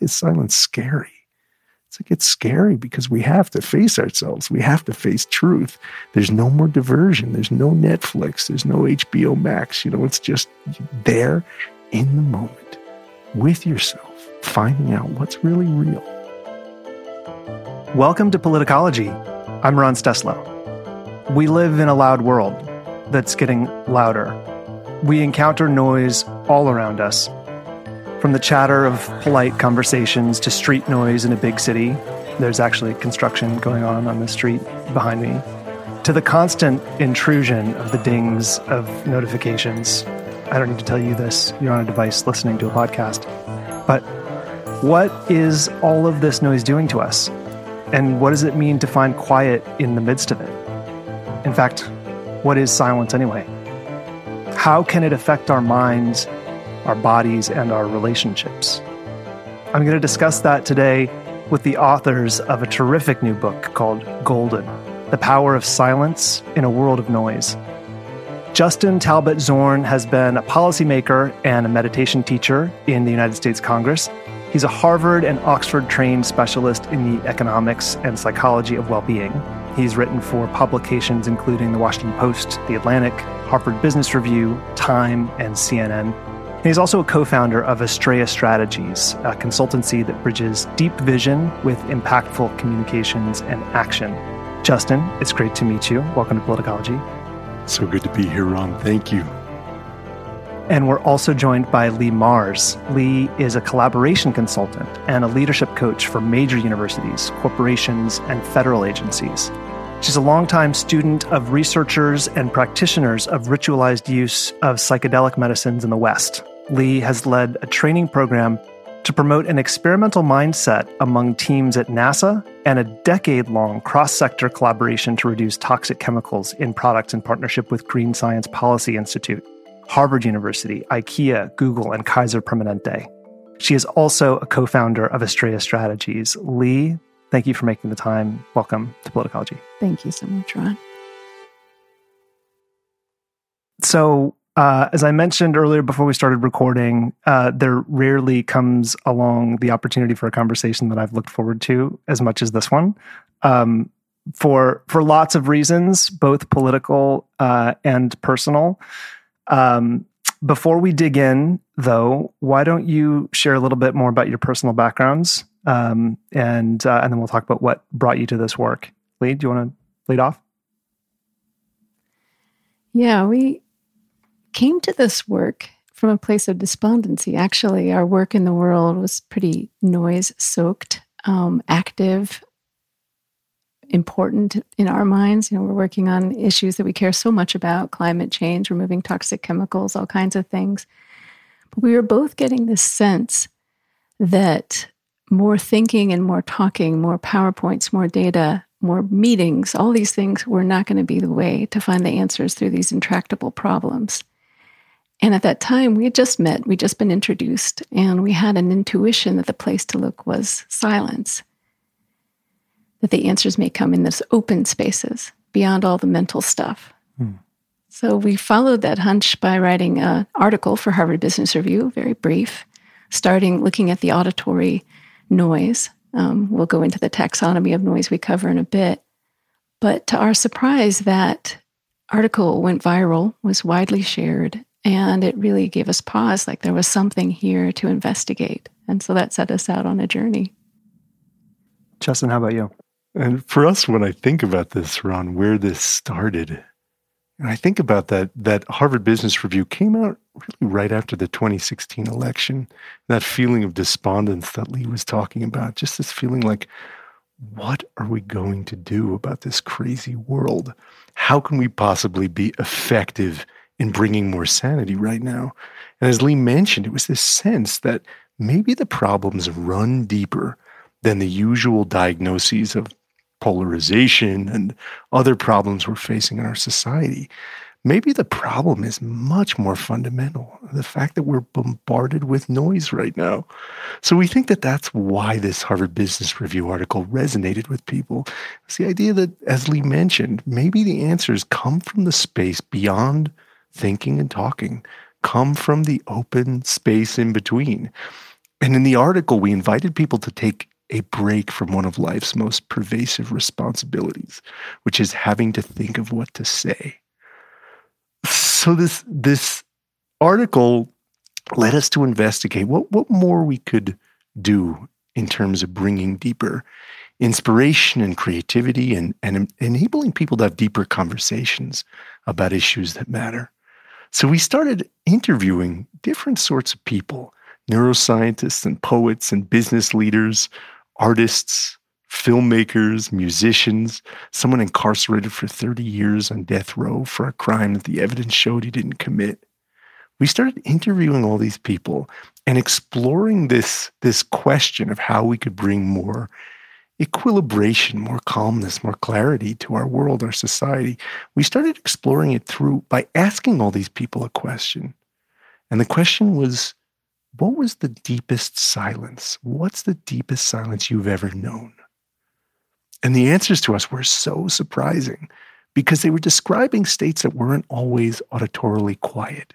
is silence scary? It's like it's scary because we have to face ourselves. We have to face truth. There's no more diversion. There's no Netflix. There's no HBO Max. You know, it's just there in the moment with yourself, finding out what's really real. Welcome to Politicology. I'm Ron Steslow. We live in a loud world that's getting louder. We encounter noise all around us from the chatter of polite conversations to street noise in a big city, there's actually construction going on on the street behind me, to the constant intrusion of the dings of notifications. I don't need to tell you this, you're on a device listening to a podcast. But what is all of this noise doing to us? And what does it mean to find quiet in the midst of it? In fact, what is silence anyway? How can it affect our minds our bodies, and our relationships. I'm going to discuss that today with the authors of a terrific new book called Golden The Power of Silence in a World of Noise. Justin Talbot Zorn has been a policymaker and a meditation teacher in the United States Congress. He's a Harvard and Oxford trained specialist in the economics and psychology of well being. He's written for publications including the Washington Post, The Atlantic, Harvard Business Review, Time, and CNN. He's also a co founder of Astrea Strategies, a consultancy that bridges deep vision with impactful communications and action. Justin, it's great to meet you. Welcome to Politicology. So good to be here, Ron. Thank you. And we're also joined by Leigh Marz. Leigh is a collaboration consultant and a leadership coach for major universities, corporations, and federal agencies. She's a longtime student of researchers and practitioners of ritualized use of psychedelic medicines in the West. Leigh has led a training program to promote an experimental mindset among teams at NASA and a decade long cross sector collaboration to reduce toxic chemicals in products in partnership with Green Science Policy Institute, Harvard University, IKEA, Google, and Kaiser Permanente. She is also a co founder of Astrea Strategies. Leigh, thank you for making the time. Welcome to Politicology. Thank you so much, Ron. So, uh, as I mentioned earlier before we started recording, uh, there rarely comes along the opportunity for a conversation that I've looked forward to as much as this one. Um, for for lots of reasons, both political uh, and personal. Um, before we dig in, though, why don't you share a little bit more about your personal backgrounds, um, and uh, and then we'll talk about what brought you to this work. Leigh, do you want to lead off? Yeah, we came to this work from a place of despondency. Actually, our work in the world was pretty noise soaked, um, active, important in our minds. You know, we're working on issues that we care so much about climate change, removing toxic chemicals, all kinds of things. But we were both getting this sense that more thinking and more talking, more PowerPoints, more data, more meetings, all these things were not going to be the way to find the answers through these intractable problems. And at that time, we had just met, we'd just been introduced, and we had an intuition that the place to look was silence. That the answers may come in those open spaces beyond all the mental stuff. Hmm. So we followed that hunch by writing an article for Harvard Business Review, very brief, starting looking at the auditory noise. Um, we'll go into the taxonomy of noise we cover in a bit. But to our surprise, that article went viral, was widely shared, and it really gave us pause, like there was something here to investigate. And so that set us out on a journey. Justin, how about you? And for us, when I think about this, Ron, where this started, and I think about that, that Harvard Business Review came out really right after the 2016 election. That feeling of despondence that Leigh was talking about, just this feeling like, what are we going to do about this crazy world? How can we possibly be effective in bringing more sanity right now. And as Leigh mentioned, it was this sense that maybe the problems run deeper than the usual diagnoses of polarization and other problems we're facing in our society. Maybe the problem is much more fundamental the fact that we're bombarded with noise right now. So we think that that's why this Harvard Business Review article resonated with people. It's the idea that, as Leigh mentioned, maybe the answers come from the space beyond thinking and talking come from the open space in between. And in the article, we invited people to take a break from one of life's most pervasive responsibilities, which is having to think of what to say. So this this article led us to investigate what, what more we could do in terms of bringing deeper inspiration and creativity and, and enabling people to have deeper conversations about issues that matter. So we started interviewing different sorts of people neuroscientists and poets and business leaders, artists, filmmakers, musicians, someone incarcerated for 30 years on death row for a crime that the evidence showed he didn't commit. We started interviewing all these people and exploring this, this question of how we could bring more equilibration, more calmness, more clarity to our world, our society. We started exploring it through by asking all these people a question. And the question was, what was the deepest silence? What's the deepest silence you've ever known? And the answers to us were so surprising because they were describing states that weren't always auditorily quiet.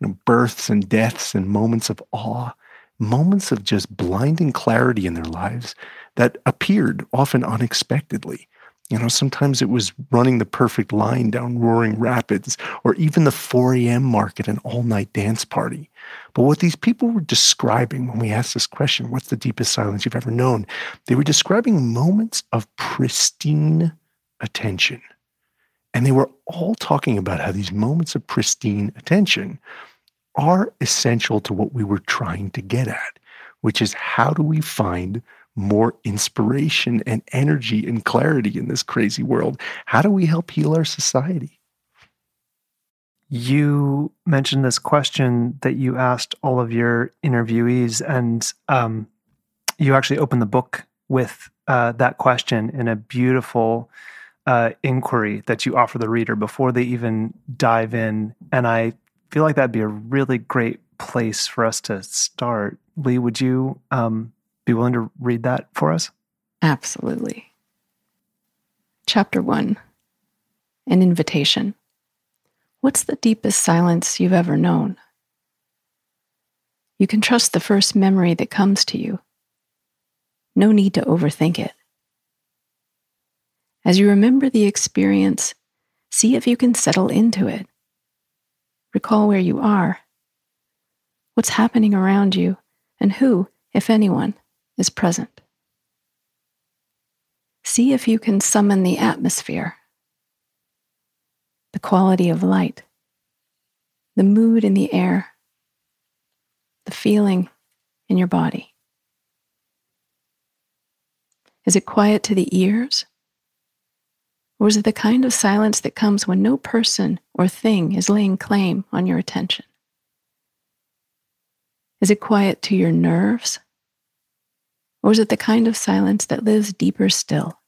You know, births and deaths and moments of awe, moments of just blinding clarity in their lives that appeared often unexpectedly. You know, sometimes it was running the perfect line down roaring rapids or even the 4 a.m. mark at an all night dance party. But what these people were describing when we asked this question, what's the deepest silence you've ever known? They were describing moments of pristine attention. And they were all talking about how these moments of pristine attention are essential to what we were trying to get at, which is how do we find more inspiration and energy and clarity in this crazy world? How do we help heal our society? You mentioned this question that you asked all of your interviewees, and um, you actually opened the book with uh, that question in a beautiful uh, inquiry that you offer the reader before they even dive in. And I feel like that'd be a really great place for us to start. Lee, would you um, be willing to read that for us? Absolutely. Chapter one An invitation. What's the deepest silence you've ever known? You can trust the first memory that comes to you. No need to overthink it. As you remember the experience, see if you can settle into it. Recall where you are, what's happening around you, and who, if anyone, is present. See if you can summon the atmosphere the quality of light, the mood in the air, the feeling in your body. Is it quiet to the ears? Or is it the kind of silence that comes when no person or thing is laying claim on your attention? Is it quiet to your nerves? Or is it the kind of silence that lives deeper still?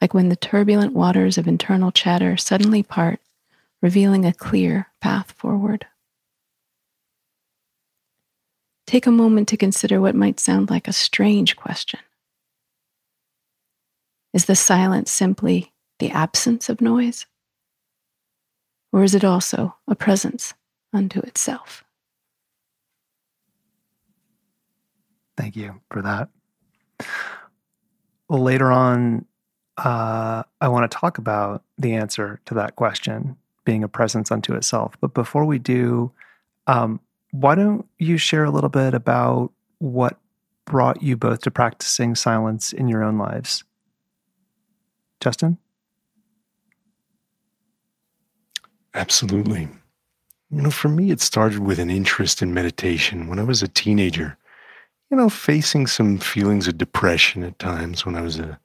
like when the turbulent waters of internal chatter suddenly part, revealing a clear path forward. Take a moment to consider what might sound like a strange question. Is the silence simply the absence of noise? Or is it also a presence unto itself? Thank you for that. Later on uh, I want to talk about the answer to that question, being a presence unto itself. But before we do, um, why don't you share a little bit about what brought you both to practicing silence in your own lives? Justin? Absolutely. You know, for me, it started with an interest in meditation when I was a teenager you know, facing some feelings of depression at times when I was a,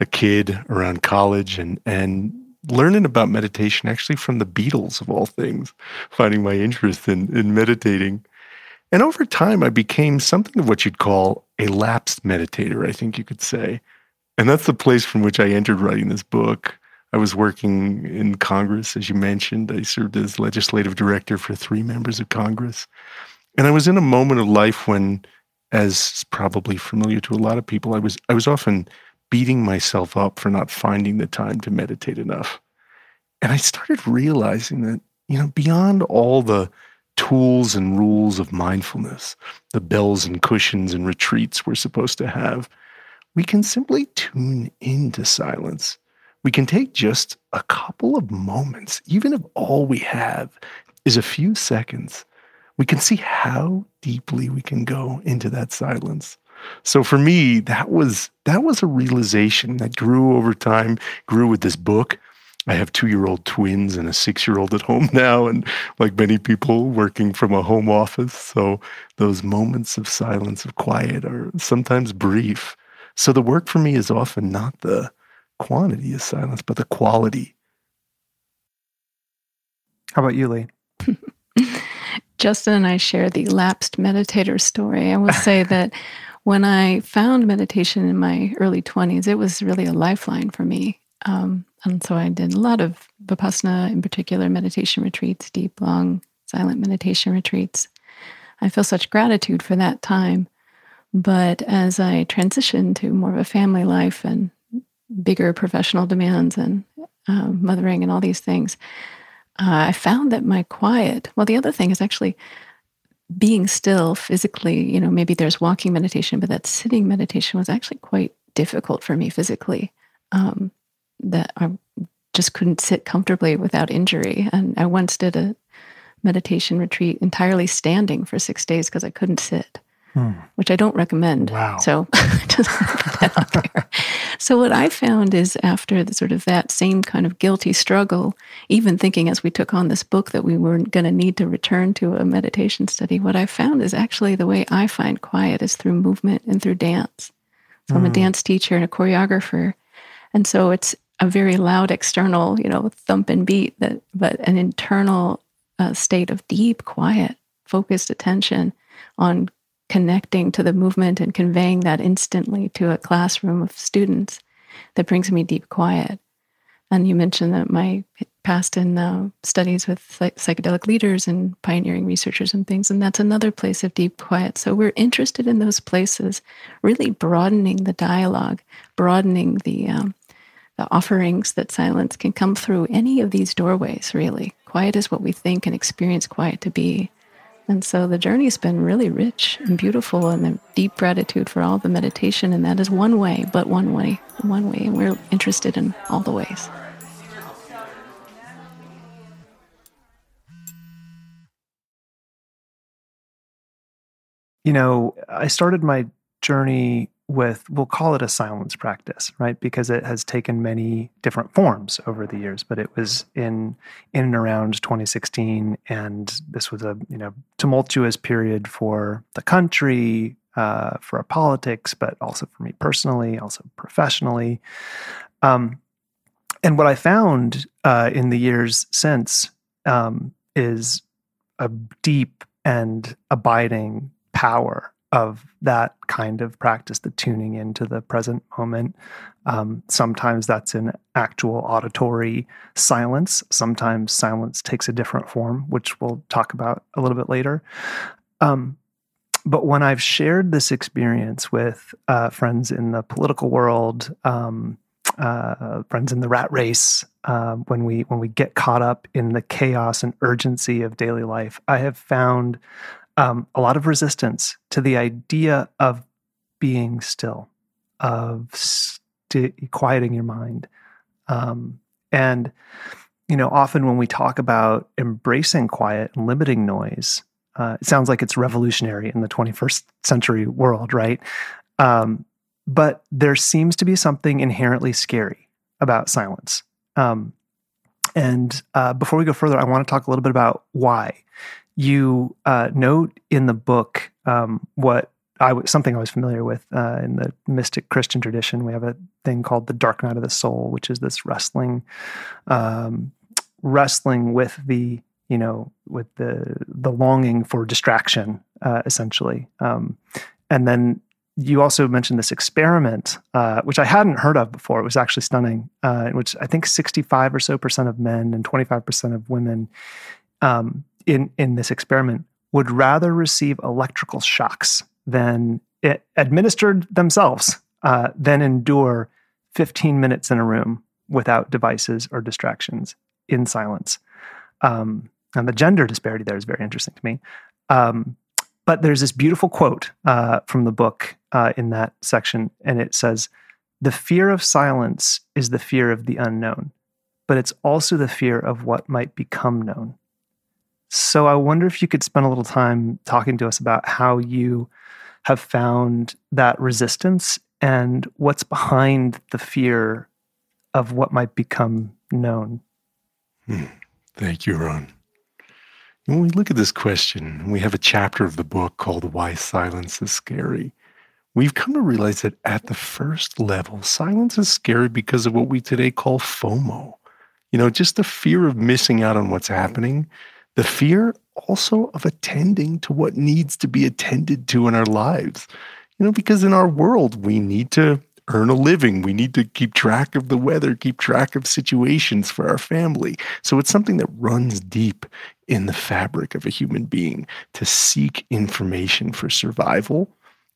a kid around college and, and learning about meditation actually from the Beatles of all things, finding my interest in, in meditating. And over time, I became something of what you'd call a lapsed meditator, I think you could say. And that's the place from which I entered writing this book. I was working in Congress, as you mentioned. I served as legislative director for three members of Congress. And I was in a moment of life when as probably familiar to a lot of people, I was I was often beating myself up for not finding the time to meditate enough. And I started realizing that, you know, beyond all the tools and rules of mindfulness, the bells and cushions and retreats we're supposed to have, we can simply tune into silence. We can take just a couple of moments, even if all we have is a few seconds. We can see how deeply we can go into that silence. So for me, that was that was a realization that grew over time, grew with this book. I have two year old twins and a six year old at home now, and like many people working from a home office. So those moments of silence, of quiet, are sometimes brief. So the work for me is often not the quantity of silence, but the quality. How about you, Leigh? Justin and I share the lapsed meditator story. I will say that when I found meditation in my early 20s, it was really a lifeline for me. Um, and so I did a lot of Vipassana, in particular, meditation retreats, deep, long, silent meditation retreats. I feel such gratitude for that time. But as I transitioned to more of a family life and bigger professional demands and uh, mothering and all these things, uh, I found that my quiet, well, the other thing is actually being still physically, you know, maybe there's walking meditation, but that sitting meditation was actually quite difficult for me physically. Um, that I just couldn't sit comfortably without injury. And I once did a meditation retreat entirely standing for six days because I couldn't sit hmm. which I don't recommend. Wow. So just put that out there. So what I found is after the sort of that same kind of guilty struggle, even thinking as we took on this book that we weren't going to need to return to a meditation study, what I found is actually the way I find quiet is through movement and through dance. So I'm a hmm. dance teacher and a choreographer. And so it's a very loud external, you know, thump and beat that but an internal uh, state of deep quiet, focused attention on connecting to the movement and conveying that instantly to a classroom of students that brings me deep quiet. And you mentioned that my past in uh, studies with psych- psychedelic leaders and pioneering researchers and things, and that's another place of deep quiet. So we're interested in those places, really broadening the dialogue, broadening the um, the offerings that silence can come through any of these doorways. Really, quiet is what we think and experience quiet to be. And so the journey's been really rich and beautiful, and deep gratitude for all the meditation. And that is one way, but one way, one way. And we're interested in all the ways. You know, I started my journey with, we'll call it a silence practice, right? Because it has taken many different forms over the years. But it was in in and around 2016, and this was a you know tumultuous period for the country, uh, for our politics, but also for me personally, also professionally. Um, and what I found uh, in the years since um, is a deep and abiding power of that kind of practice, the tuning into the present moment. Um, sometimes that's in actual auditory silence. Sometimes silence takes a different form, which we'll talk about a little bit later. Um, but when I've shared this experience with uh, friends in the political world, um, uh, friends in the rat race, uh, when we when we get caught up in the chaos and urgency of daily life, I have found um, a lot of resistance to the idea of being still, of st- quieting your mind. Um, and, you know, often when we talk about embracing quiet and limiting noise, uh, it sounds like it's revolutionary in the 21st century world, right? Um, but there seems to be something inherently scary about silence. Um, and uh, before we go further, I want to talk a little bit about why you uh, note in the book um, what I something I was familiar with uh, in the mystic Christian tradition. We have a thing called the dark night of the soul, which is this wrestling, um, wrestling with the you know with the the longing for distraction, uh, essentially. Um, and then you also mentioned this experiment, uh, which I hadn't heard of before. It was actually stunning, uh, in which I think 65 or so percent of men and 25 percent of women um, in in this experiment would rather receive electrical shocks than it administered themselves uh, than endure 15 minutes in a room without devices or distractions in silence. Um, And the gender disparity there is very interesting to me. Um, but there's this beautiful quote uh, from the book uh, in that section, and it says, The fear of silence is the fear of the unknown, but it's also the fear of what might become known. So I wonder if you could spend a little time talking to us about how you have found that resistance and what's behind the fear of what might become known. Hmm. Thank you, Ron. When we look at this question, we have a chapter of the book called Why Silence is Scary. We've come to realize that at the first level, silence is scary because of what we today call FOMO. You know, just the fear of missing out on what's happening, the fear also of attending to what needs to be attended to in our lives. You know, because in our world, we need to earn a living. We need to keep track of the weather, keep track of situations for our family. So it's something that runs deep in the fabric of a human being to seek information for survival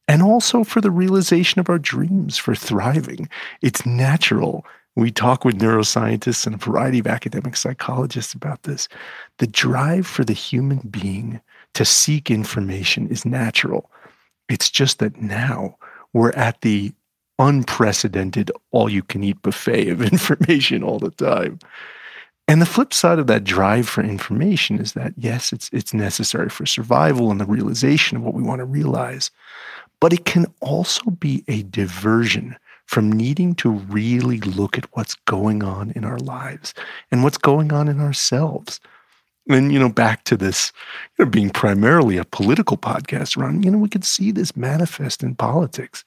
and also for the realization of our dreams, for thriving. It's natural. We talk with neuroscientists and a variety of academic psychologists about this. The drive for the human being to seek information is natural. It's just that now we're at the unprecedented all you can eat buffet of information all the time. And the flip side of that drive for information is that yes, it's it's necessary for survival and the realization of what we want to realize, but it can also be a diversion from needing to really look at what's going on in our lives and what's going on in ourselves. And you know, back to this, you know, being primarily a political podcast, Ron, you know, we could see this manifest in politics.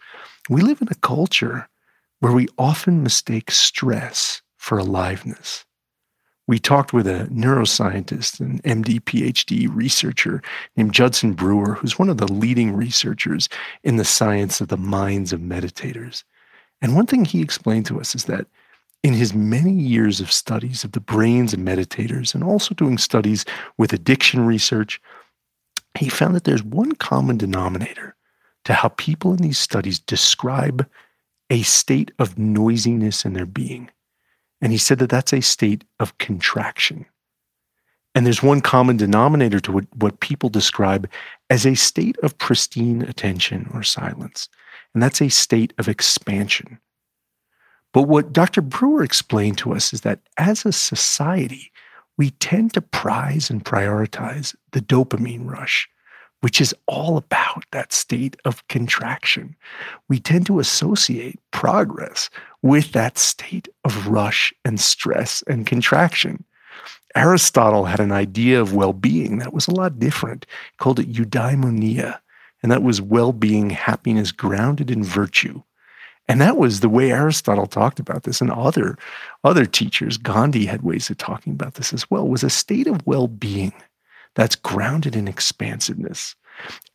We live in a culture where we often mistake stress for aliveness. We talked with a neuroscientist, an MD, PhD researcher named Judson Brewer, who's one of the leading researchers in the science of the minds of meditators. And one thing he explained to us is that in his many years of studies of the brains of meditators and also doing studies with addiction research, he found that there's one common denominator to how people in these studies describe a state of noisiness in their being. And he said that that's a state of contraction. And there's one common denominator to what, what people describe as a state of pristine attention or silence. And that's a state of expansion. But what Dr. Brewer explained to us is that as a society, we tend to prize and prioritize the dopamine rush which is all about that state of contraction. We tend to associate progress with that state of rush and stress and contraction. Aristotle had an idea of well being that was a lot different. He called it eudaimonia, and that was well being, happiness grounded in virtue. And that was the way Aristotle talked about this, and other, other teachers, Gandhi had ways of talking about this as well, was a state of well being that's grounded in expansiveness.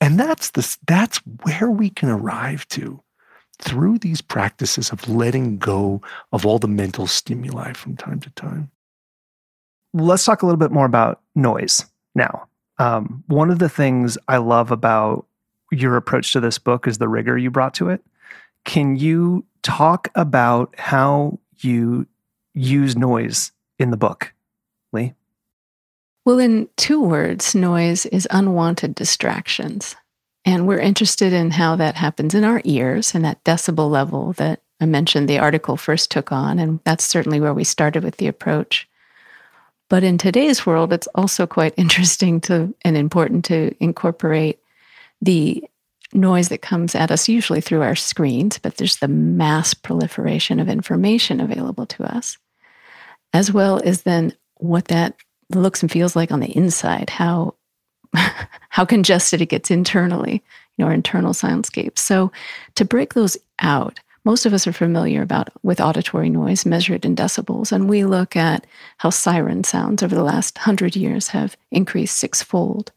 And that's the, that's where we can arrive to through these practices of letting go of all the mental stimuli from time to time. Let's talk a little bit more about noise now. Um, one of the things I love about your approach to this book is the rigor you brought to it. Can you talk about how you use noise in the book, Leigh? Well, in two words, noise is unwanted distractions. And we're interested in how that happens in our ears and that decibel level that I mentioned the article first took on. And that's certainly where we started with the approach. But in today's world, it's also quite interesting to and important to incorporate the noise that comes at us usually through our screens, but there's the mass proliferation of information available to us, as well as then what that looks and feels like on the inside, how how congested it gets internally, you know, our internal soundscapes. So to break those out, most of us are familiar about with auditory noise measured in decibels, and we look at how siren sounds over the last hundred years have increased sixfold.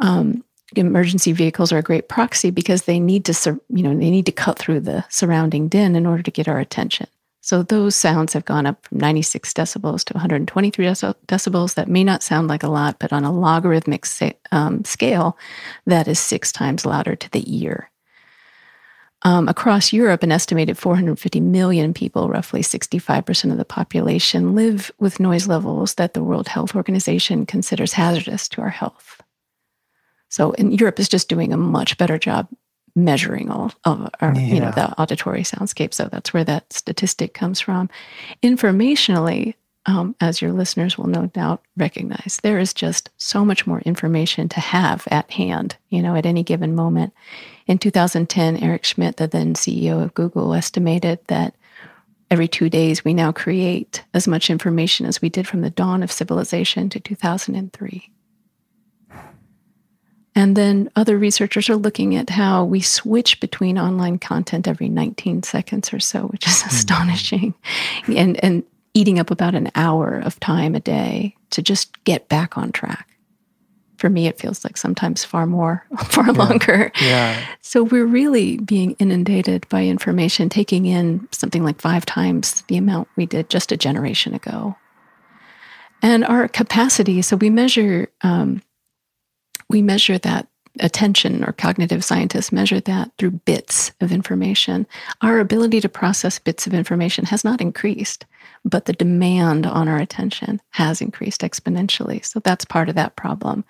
Um, emergency vehicles are a great proxy because they need to, you know, they need to cut through the surrounding din in order to get our attention. So those sounds have gone up from 96 decibels to 123 decibels. That may not sound like a lot, but on a logarithmic um, scale, that is six times louder to the ear. Um, across Europe, an estimated 450 million people, roughly 65% of the population, live with noise levels that the World Health Organization considers hazardous to our health. So, and Europe is just doing a much better job measuring all of our, yeah. you know, the auditory soundscape. So that's where that statistic comes from. Informationally, um, as your listeners will no doubt recognize, there is just so much more information to have at hand, you know, at any given moment. In 2010, Eric Schmidt, the then CEO of Google, estimated that every two days we now create as much information as we did from the dawn of civilization to 2003. And then other researchers are looking at how we switch between online content every 19 seconds or so, which is hmm. astonishing, and, and eating up about an hour of time a day to just get back on track. For me, it feels like sometimes far more, far yeah. longer. Yeah. So we're really being inundated by information, taking in something like five times the amount we did just a generation ago. And our capacity, so we measure um, we measure that attention or cognitive scientists measure that through bits of information. Our ability to process bits of information has not increased, but the demand on our attention has increased exponentially. So that's part of that problem.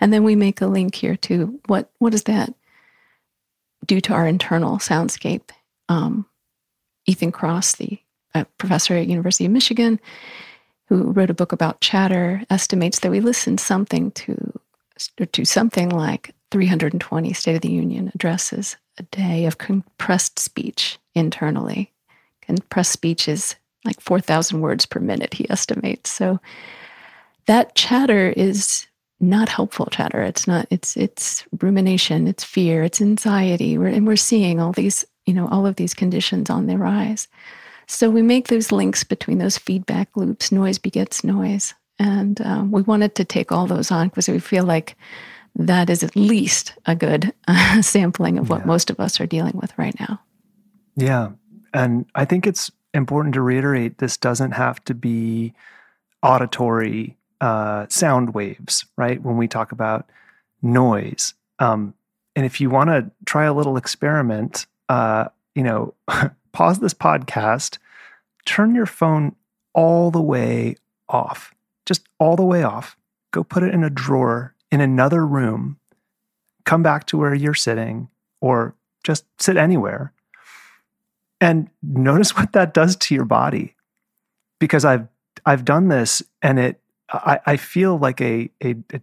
And then we make a link here to what what does that do to our internal soundscape? Um, Ethan Kross, the uh, professor at University of Michigan, who wrote a book about chatter, estimates that we listen something to to something like 320 State of the Union addresses a day of compressed speech internally. Compressed speech is like 4,000 words per minute, he estimates. So that chatter is not helpful chatter. It's not, it's, it's rumination, it's fear, it's anxiety. We're, and we're seeing all these, you know, all of these conditions on the rise. So we make those links between those feedback loops. Noise begets noise. And um, we wanted to take all those on because we feel like that is at least a good uh, sampling of what yeah. most of us are dealing with right now. Yeah. And I think it's important to reiterate this doesn't have to be auditory uh, sound waves, right? When we talk about noise. Um, and if you want to try a little experiment, uh, you know, pause this podcast, turn your phone all the way off just all the way off, go put it in a drawer in another room, come back to where you're sitting, or just sit anywhere and notice what that does to your body. Because I've I've done this and it I, I feel like a, a, a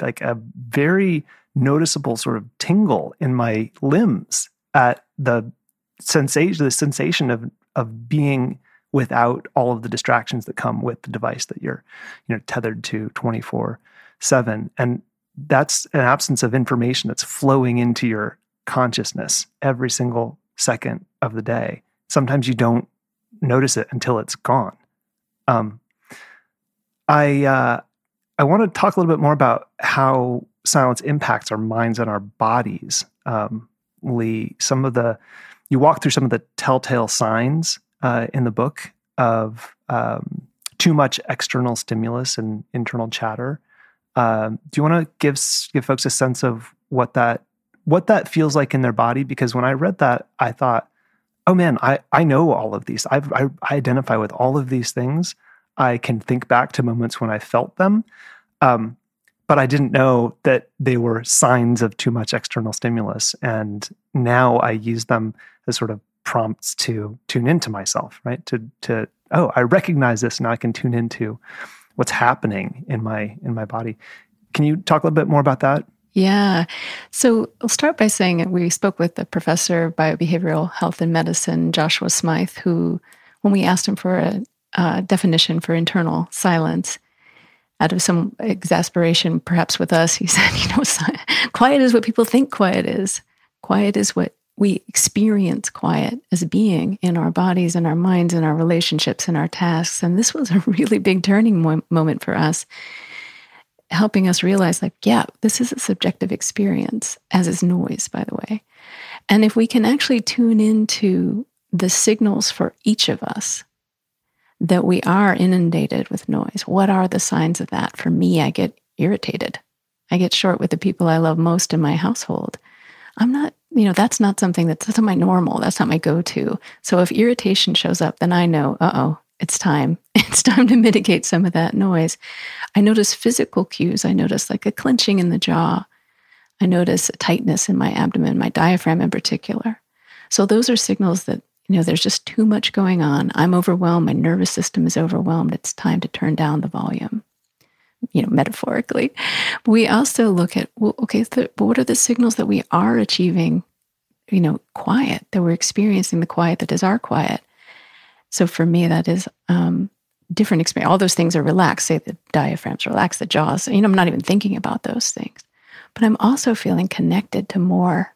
like a very noticeable sort of tingle in my limbs at the sensation the sensation of of being without all of the distractions that come with the device that you're you know tethered to 24 7 and that's an absence of information that's flowing into your consciousness every single second of the day. Sometimes you don't notice it until it's gone. Um, i uh, i want to talk a little bit more about how silence impacts our minds and our bodies. Um, leigh some of the you walk through some of the telltale signs uh, in the book of um, too much external stimulus and internal chatter. Um, do you want to give give folks a sense of what that what that feels like in their body? Because when I read that, I thought, oh man, I I know all of these. I've, I I identify with all of these things. I can think back to moments when I felt them. Um, but I didn't know that they were signs of too much external stimulus. And now I use them as sort of prompts to tune into myself, right? To to oh, I recognize this, now I can tune into what's happening in my in my body. Can you talk a little bit more about that? Yeah. So I'll start by saying we spoke with a professor of biobehavioral health and medicine, Joshua Smyth, who, when we asked him for a, a definition for internal silence, out of some exasperation, perhaps with us, he said, you know, quiet is what people think quiet is. Quiet is what we experience quiet as being in our bodies and our minds and our relationships and our tasks. And this was a really big turning mo- moment for us, helping us realize, like, yeah, this is a subjective experience, as is noise, by the way. And if we can actually tune into the signals for each of us that we are inundated with noise, what are the signs of that? For me, I get irritated. I get short with the people I love most in my household. I'm not you know, that's not something that's, that's not my normal. That's not my go to. So if irritation shows up, then I know, uh oh, it's time. It's time to mitigate some of that noise. I notice physical cues. I notice like a clenching in the jaw. I notice a tightness in my abdomen, my diaphragm in particular. So those are signals that, you know, there's just too much going on. I'm overwhelmed. My nervous system is overwhelmed. It's time to turn down the volume you know, metaphorically. We also look at, well, okay, so, what are the signals that we are achieving, you know, quiet, that we're experiencing the quiet that is our quiet? So for me, that is um, different experience. All those things are relaxed, say the diaphragms relax, the jaws. You know, I'm not even thinking about those things. But I'm also feeling connected to more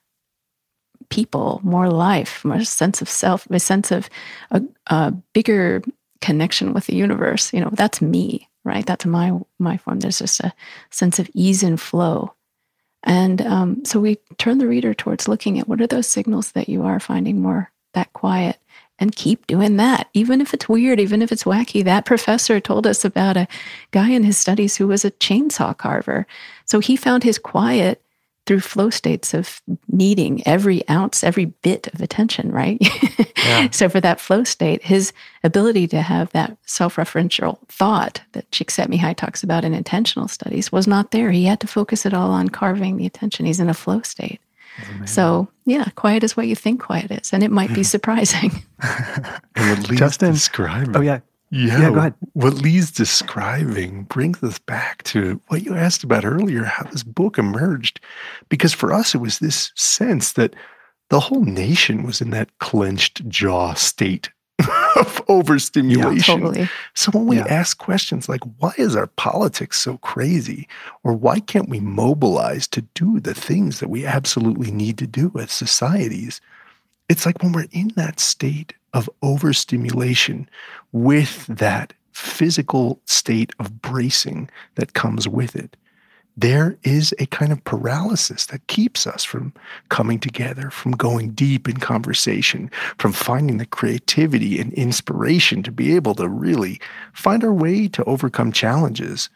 people, more life, more sense of self, a sense of a, a bigger connection with the universe. You know, that's me right? That's my my form. There's just a sense of ease and flow. And um, so we turn the reader towards looking at what are those signals that you are finding more that quiet and keep doing that. Even if it's weird, even if it's wacky. That professor told us about a guy in his studies who was a chainsaw carver. So he found his quiet through flow states of needing every ounce, every bit of attention, right? Yeah. so for that flow state, his ability to have that self-referential thought that Csikszentmihalyi talks about in intentional studies was not there. He had to focus it all on carving the attention. He's in a flow state. So yeah, quiet is what you think quiet is, and it might be hmm. surprising. and what Leigh's Justin, describing. Oh yeah, yeah, yeah, go ahead. What Leigh's describing brings us back to what you asked about earlier, how this book emerged. Because for us, it was this sense that the whole nation was in that clenched jaw state of overstimulation. Yeah, totally. So when we yeah. ask questions like, why is our politics so crazy? Or why can't we mobilize to do the things that we absolutely need to do as societies? It's like when we're in that state of overstimulation with that physical state of bracing that comes with it, there is a kind of paralysis that keeps us from coming together, from going deep in conversation, from finding the creativity and inspiration to be able to really find our way to overcome challenges.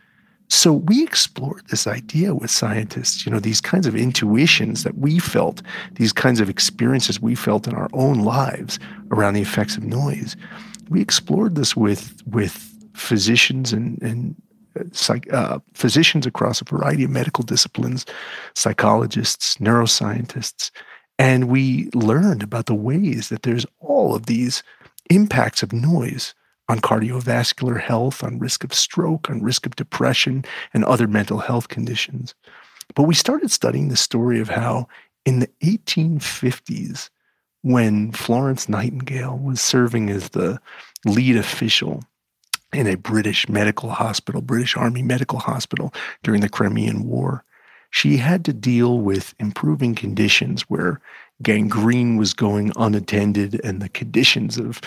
So we explored this idea with scientists, you know, these kinds of intuitions that we felt, these kinds of experiences we felt in our own lives around the effects of noise. We explored this with with physicians and, and psych, uh, physicians across a variety of medical disciplines, psychologists, neuroscientists, and we learned about the ways that there's all of these impacts of noise on cardiovascular health, on risk of stroke, on risk of depression, and other mental health conditions. But we started studying the story of how in the 1850s, when Florence Nightingale was serving as the lead official in a British medical hospital, British Army medical hospital during the Crimean War. She had to deal with improving conditions where gangrene was going unattended and the conditions of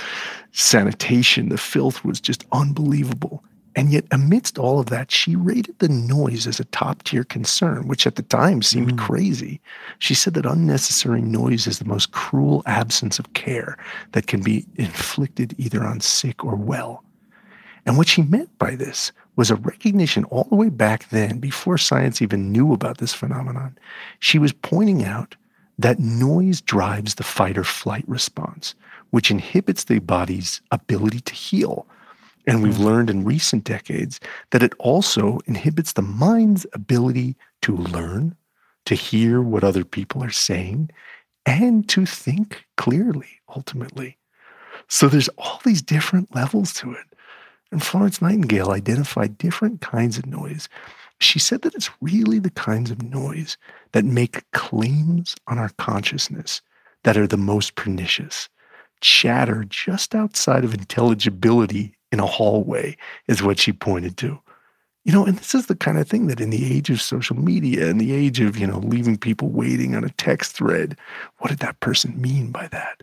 sanitation, the filth was just unbelievable. And yet, amidst all of that, she rated the noise as a top tier concern, which at the time seemed mm. crazy. She said that unnecessary noise is the most cruel absence of care that can be inflicted either on sick or well. And what she meant by this was a recognition all the way back then, before science even knew about this phenomenon. She was pointing out that noise drives the fight or flight response, which inhibits the body's ability to heal. And we've mm-hmm. learned in recent decades that it also inhibits the mind's ability to learn, to hear what other people are saying, and to think clearly, ultimately. So there's all these different levels to it. And Florence Nightingale identified different kinds of noise. She said that it's really the kinds of noise that make claims on our consciousness that are the most pernicious. Chatter just outside of intelligibility in a hallway is what she pointed to. You know, and this is the kind of thing that in the age of social media, in the age of, you know, leaving people waiting on a text thread, what did that person mean by that?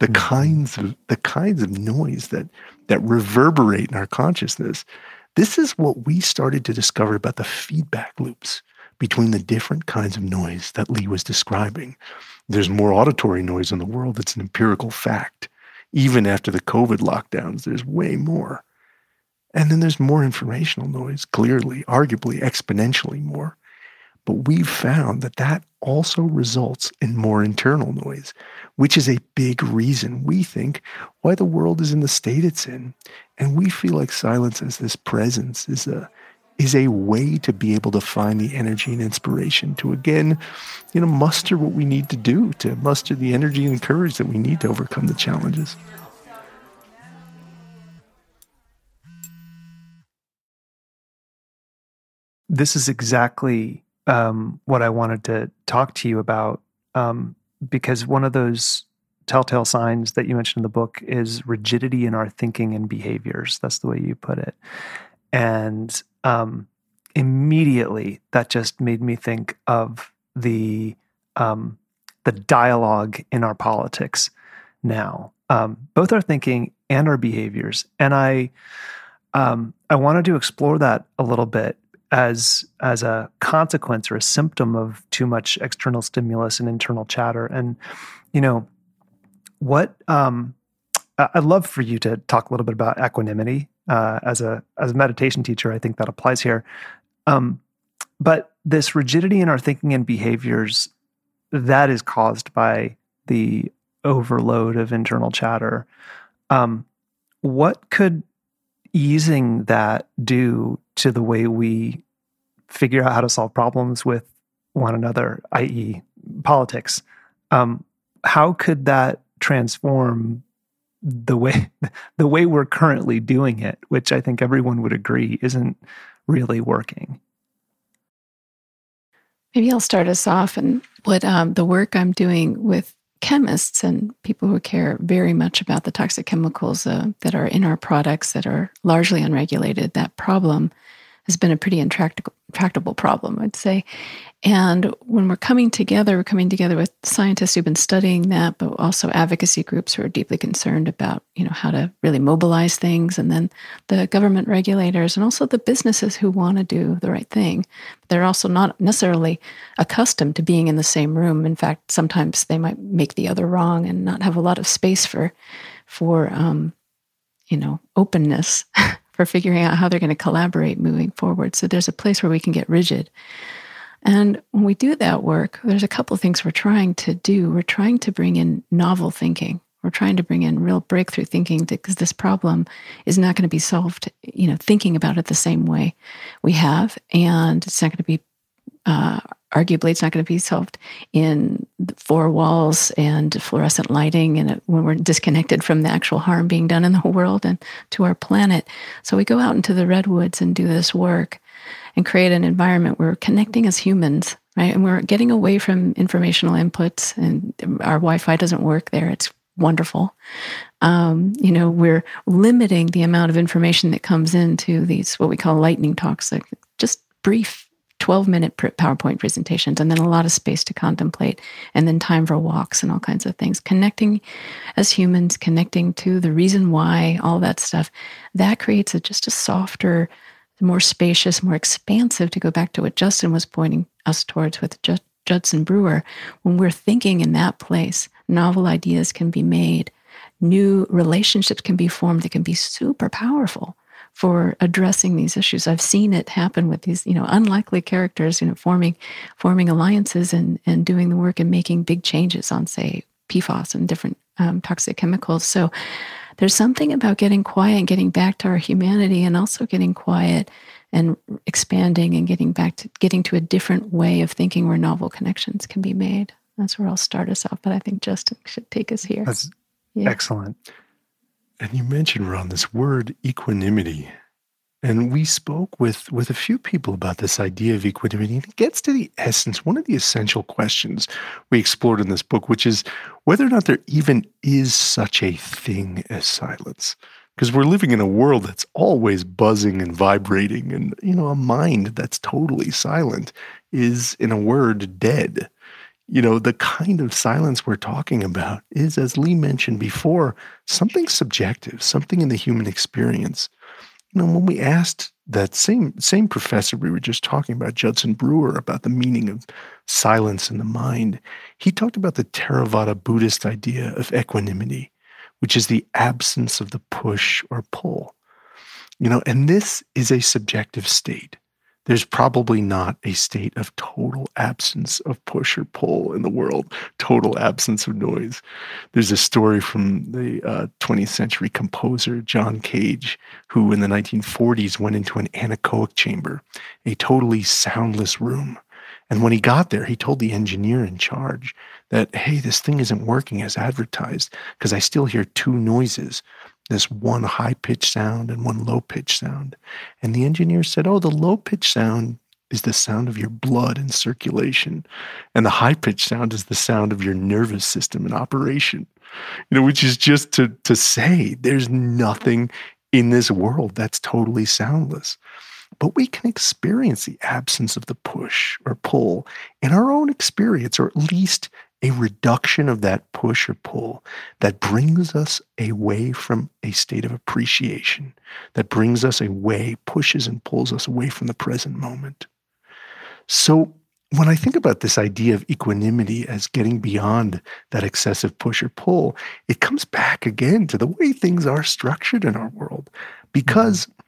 the mm-hmm. kinds of the kinds of noise that that reverberate in our consciousness this is what we started to discover about the feedback loops between the different kinds of noise that leigh was describing. There's more auditory noise in the world. That's an empirical fact. Even after the covid lockdowns there's way more. And then there's more informational noise clearly arguably exponentially more. But we've found that that also results in more internal noise, which is a big reason we think why the world is in the state it's in. And we feel like silence as this presence is a is a way to be able to find the energy and inspiration to again, you know, muster what we need to do, to muster the energy and courage that we need to overcome the challenges. This is exactly um, what I wanted to talk to you about um, because one of those telltale signs that you mentioned in the book is rigidity in our thinking and behaviors. That's the way you put it. And um, immediately that just made me think of the um, the dialogue in our politics now, um, both our thinking and our behaviors. And I um, I wanted to explore that a little bit as as a consequence or a symptom of too much external stimulus and internal chatter. And you know what um, I'd love for you to talk a little bit about equanimity uh, as a as a meditation teacher. I think that applies here. Um, but this rigidity in our thinking and behaviors that is caused by the overload of internal chatter. Um, what could easing that do to the way we figure out how to solve problems with one another, i.e., politics? Um, how could that transform the way the way we're currently doing it, which I think everyone would agree isn't really working. Maybe I'll start us off and what um, the work I'm doing with chemists and people who care very much about the toxic chemicals uh, that are in our products that are largely unregulated. That problem has been a pretty intractable, intractable problem, I'd say. And when we're coming together, we're coming together with scientists who've been studying that, but also advocacy groups who are deeply concerned about, you know, how to really mobilize things, and then the government regulators and also the businesses who want to do the right thing. They're also not necessarily accustomed to being in the same room. In fact, sometimes they might make the other wrong and not have a lot of space for, for, um, you know, openness for figuring out how they're going to collaborate moving forward. So there's a place where we can get rigid. And when we do that work, there's a couple of things we're trying to do. We're trying to bring in novel thinking. We're trying to bring in real breakthrough thinking because this problem is not going to be solved, you know, thinking about it the same way we have. And it's not going to be uh, arguably it's not going to be solved in four walls and fluorescent lighting and when we're disconnected from the actual harm being done in the world and to our planet so we go out into the redwoods and do this work and create an environment where we're connecting as humans right? And we're getting away from informational inputs and our wi-fi doesn't work there. It's wonderful. Um, you know we're limiting the amount of information that comes into these what we call lightning talks like just brief 12 minute PowerPoint presentations and then a lot of space to contemplate and then time for walks and all kinds of things. Connecting as humans, connecting to the reason why, all that stuff, that creates a, just a softer, more spacious, more expansive, to go back to what Justin was pointing us towards with Judson Brewer. When we're thinking in that place, novel ideas can be made, new relationships can be formed that can be super powerful for addressing these issues. I've seen it happen with these, you know, unlikely characters, you know, forming forming alliances and and doing the work and making big changes on, say, PFAS and different um, toxic chemicals. So there's something about getting quiet and getting back to our humanity, and also getting quiet and expanding and getting back to getting to a different way of thinking where novel connections can be made. That's where I'll start us off. But I think Justin should take us here. That's yeah. excellent. And you mentioned, Ron, this word equanimity. And we spoke with, with a few people about this idea of equanimity. And it gets to the essence, one of the essential questions we explored in this book, which is whether or not there even is such a thing as silence. Because we're living in a world that's always buzzing and vibrating. And, you know, a mind that's totally silent is, in a word, dead you know, the kind of silence we're talking about is, as Leigh mentioned before, something subjective, something in the human experience. You know, when we asked that same same professor we were just talking about, Judson Brewer, about the meaning of silence in the mind, he talked about the Theravada Buddhist idea of equanimity, which is the absence of the push or pull. You know, and this is a subjective state there's probably not a state of total absence of push or pull in the world, total absence of noise. There's a story from the uh, 20th century composer John Cage, who in the 1940s went into an anechoic chamber, a totally soundless room. And when he got there, he told the engineer in charge that, hey, this thing isn't working as advertised because I still hear two noises this one high pitched sound and one low pitched sound. And the engineer said, Oh, the low pitched sound is the sound of your blood in circulation. And the high pitched sound is the sound of your nervous system in operation. You know, which is just to, to say there's nothing in this world that's totally soundless. But we can experience the absence of the push or pull in our own experience, or at least a reduction of that push or pull that brings us away from a state of appreciation, that brings us away, pushes and pulls us away from the present moment. So, when I think about this idea of equanimity as getting beyond that excessive push or pull, it comes back again to the way things are structured in our world. Because mm-hmm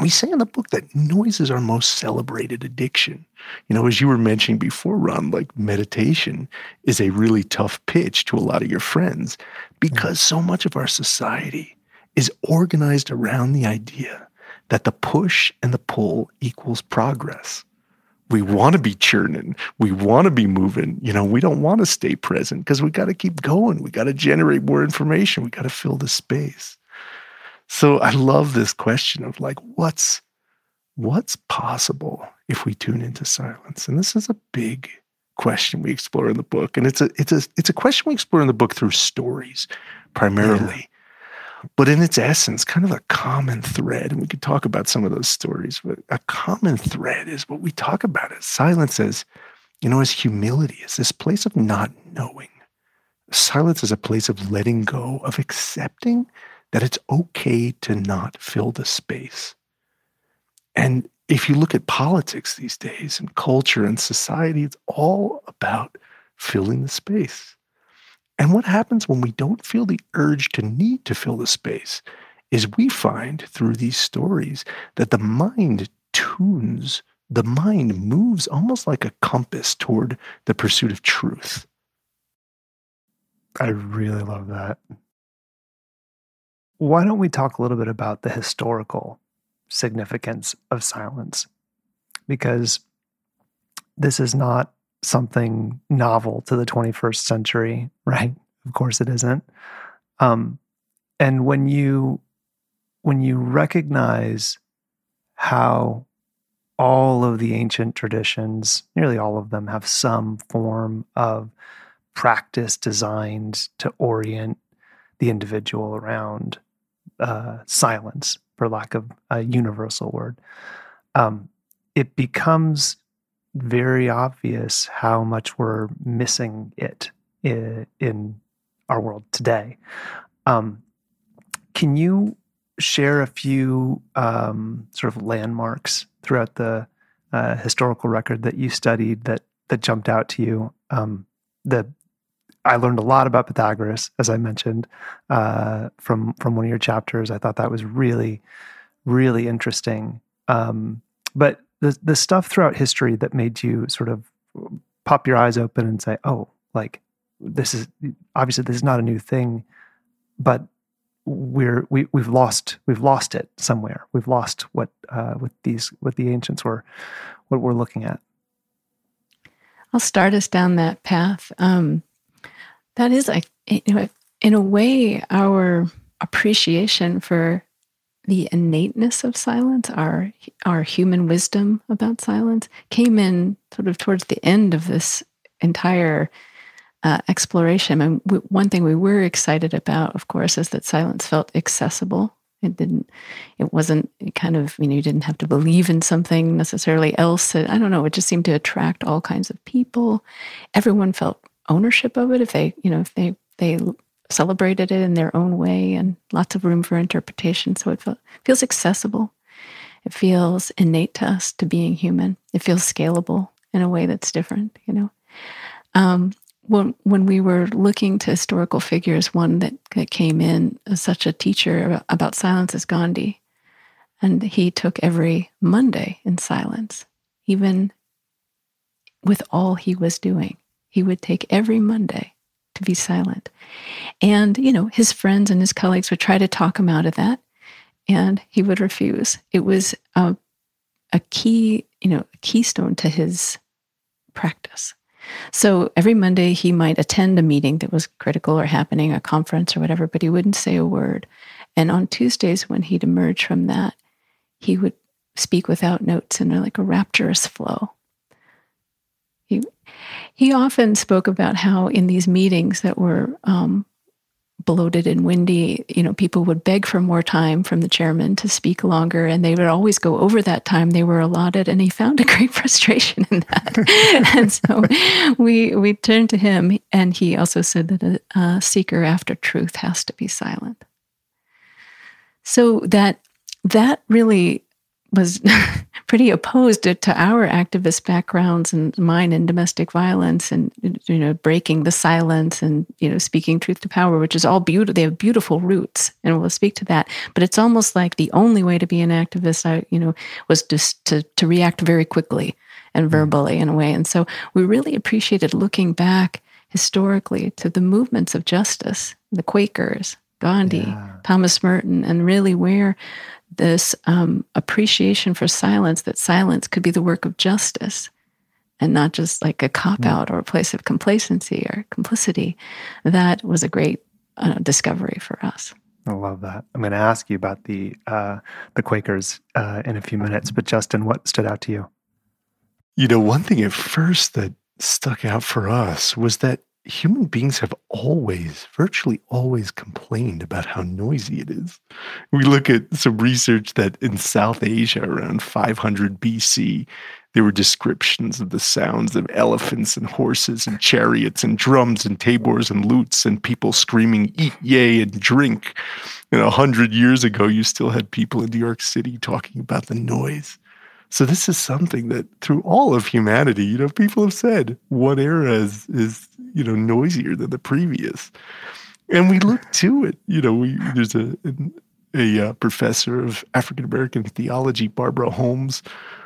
we say in the book that noise is our most celebrated addiction. You know, as you were mentioning before, Ron, like meditation is a really tough pitch to a lot of your friends because so much of our society is organized around the idea that the push and the pull equals progress. We want to be churning. We want to be moving. You know, we don't want to stay present because we got to keep going. We got to generate more information. We got to fill the space. So I love this question of like, what's what's possible if we tune into silence? And this is a big question we explore in the book. And it's a it's a it's a question we explore in the book through stories primarily. Yeah. But in its essence, kind of a common thread, and we could talk about some of those stories, but a common thread is what we talk about as silence as, you know, as humility, as this place of not knowing. Silence is a place of letting go, of accepting that it's okay to not fill the space. And if you look at politics these days and culture and society, it's all about filling the space. And what happens when we don't feel the urge to need to fill the space is we find through these stories that the mind tunes, the mind moves almost like a compass toward the pursuit of truth. I really love that. Why don't we talk a little bit about the historical significance of silence? Because this is not something novel to the 21st century, right? Of course it isn't. Um, and when you when you recognize how all of the ancient traditions, nearly all of them, have some form of practice designed to orient the individual around uh, silence, for lack of a universal word, um, it becomes very obvious how much we're missing it in, in our world today. Um, can you share a few um, sort of landmarks throughout the uh, historical record that you studied that that jumped out to you? Um, the I learned a lot about Pythagoras, as I mentioned, uh, from from one of your chapters. I thought that was really, really interesting. Um, but the the stuff throughout history that made you sort of pop your eyes open and say, "Oh, like this is obviously this is not a new thing," but we're we we've lost we've lost it somewhere. We've lost what uh, these what the ancients were what we're looking at. I'll start us down that path. Um, that is like you know in a way our appreciation for the innateness of silence our our human wisdom about silence came in sort of towards the end of this entire uh, exploration. And we, one thing we were excited about of course is that silence felt accessible. It didn't it wasn't it kind of you know you didn't have to believe in something necessarily else. I don't know it just seemed to attract all kinds of people. Everyone felt ownership of it if they you know if they they celebrated it in their own way and lots of room for interpretation. So it feels accessible. It feels innate to us to being human. It feels scalable in a way that's different you know. Um, when when we were looking to historical figures one that, that came in as such a teacher about, about silence is gandhi. And he took every monday in silence even with all he was doing. He would take every Monday to be silent. And, you know, his friends and his colleagues would try to talk him out of that, and he would refuse. It was a, a key, you know, a keystone to his practice. So every Monday he might attend a meeting that was critical or happening, a conference or whatever, but he wouldn't say a word. And on Tuesdays, when he'd emerge from that, he would speak without notes in like a rapturous flow. He, often spoke about how in these meetings that were um, bloated and windy, you know, people would beg for more time from the chairman to speak longer, and they would always go over that time they were allotted. And he found a great frustration in that. and so we we turned to him, and he also said that a, a seeker after truth has to be silent. So that that really was pretty opposed to, to, our activist backgrounds and mine in domestic violence and you know breaking the silence and you know speaking truth to power which is all beautiful they have beautiful roots and we'll speak to that but it's almost like the only way to be an activist I you know was just to to react very quickly and mm. verbally in a way and so we really appreciated looking back historically to the movements of justice the Quakers Gandhi, yeah. Thomas Merton, and really where this um, appreciation for silence that silence could be the work of justice and not just like a cop out mm. or a place of complacency or complicity. That was a great uh, discovery for us. I love that. I'm going to ask you about the uh, the Quakers uh, in a few minutes, but Justin, what stood out to you? You know, one thing at first that stuck out for us was that human beings have always, virtually always complained about how noisy it is. We look at some research that in South Asia around 500 BC, there were descriptions of the sounds of elephants and horses and chariots and drums and tabors and lutes and people screaming, eat, yay, and drink. And a hundred years ago, you still had people in New York City talking about the noise. So this is something that through all of humanity, you know, people have said one era is is you know noisier than the previous, and we look to it. You know, we there's a a, uh, professor of African American theology, Barbara Holmes,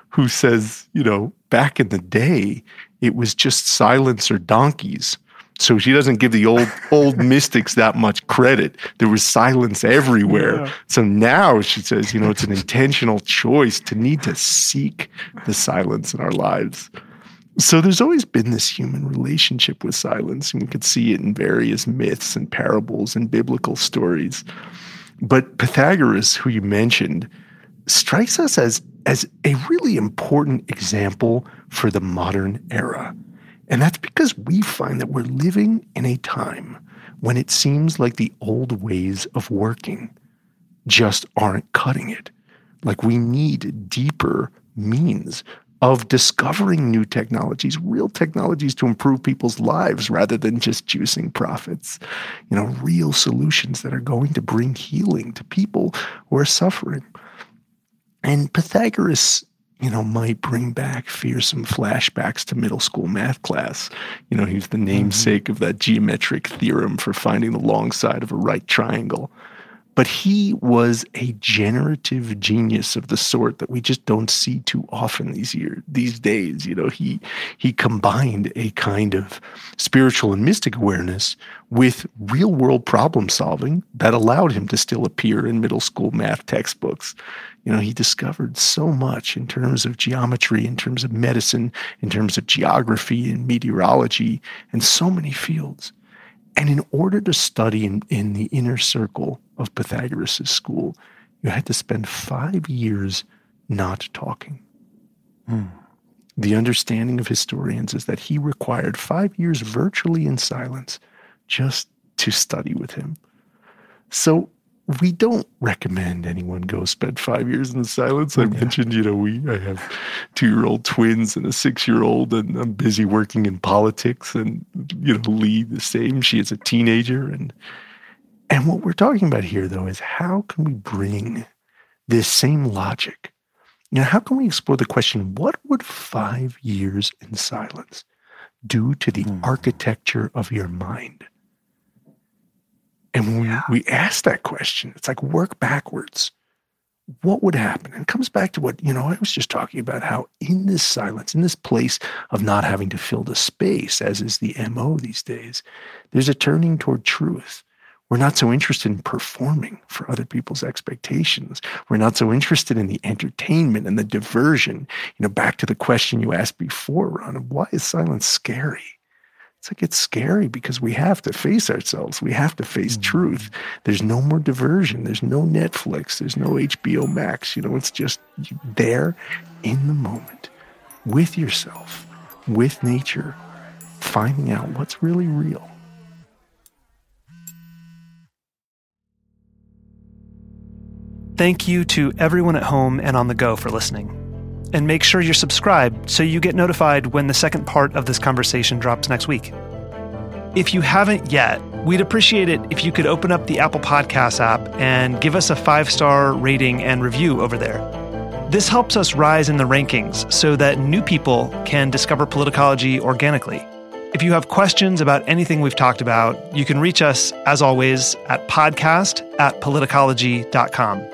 who says, you know, back in the day, it was just silence or donkeys so she doesn't give the old old mystics that much credit. There was silence everywhere. Yeah. So now she says, you know, it's an intentional choice to need to seek the silence in our lives. So there's always been this human relationship with silence, and we could see it in various myths and parables and biblical stories. But Pythagoras, who you mentioned, strikes us as as a really important example for the modern era. And that's because we find that we're living in a time when it seems like the old ways of working just aren't cutting it. Like we need deeper means of discovering new technologies, real technologies to improve people's lives rather than just juicing profits. You know, real solutions that are going to bring healing to people who are suffering. And Pythagoras you know, might bring back fearsome flashbacks to middle school math class. You know, he's the mm-hmm. namesake mm-hmm. of that geometric theorem for finding the long side of a right triangle. But he was a generative genius of the sort that we just don't see too often these year these days. You know, he he combined a kind of spiritual and mystic awareness with real world problem solving that allowed him to still appear in middle school math textbooks. You know, he discovered so much in terms of geometry, in terms of medicine, in terms of geography and meteorology, and so many fields. And in order to study in, in the inner circle of Pythagoras' school, you had to spend five years not talking. Hmm. The understanding of historians is that he required five years virtually in silence just to study with him. So we don't recommend anyone go spend five years in the silence. I yeah. mentioned, you know, we I have two year old twins and a six year old, and I'm busy working in politics. And you know, Leigh the same. She is a teenager, and and what we're talking about here, though, is how can we bring this same logic? You know, how can we explore the question: What would five years in silence do to the mm. architecture of your mind? And when yeah. we, we ask that question, it's like work backwards. what would happen? And it comes back to what, you know, I was just talking about how in this silence, in this place of not having to fill the space, as is the MO these days, there's a turning toward truth. We're not so interested in performing for other people's expectations. We're not so interested in the entertainment and the diversion. You know, back to the question you asked before, Ron, why is silence scary? It's like it's scary because we have to face ourselves. We have to face mm-hmm. truth. There's no more diversion. There's no Netflix. There's no HBO Max. You know, it's just there in the moment with yourself, with nature, finding out what's really real. Thank you to everyone at home and on the go for listening. And make sure you're subscribed so you get notified when the second part of this conversation drops next week. If you haven't yet, we'd appreciate it if you could open up the Apple Podcasts app and give us a five star rating and review over there. This helps us rise in the rankings so that new people can discover politicology organically. If you have questions about anything we've talked about, you can reach us, as always, at podcast at politicology.com.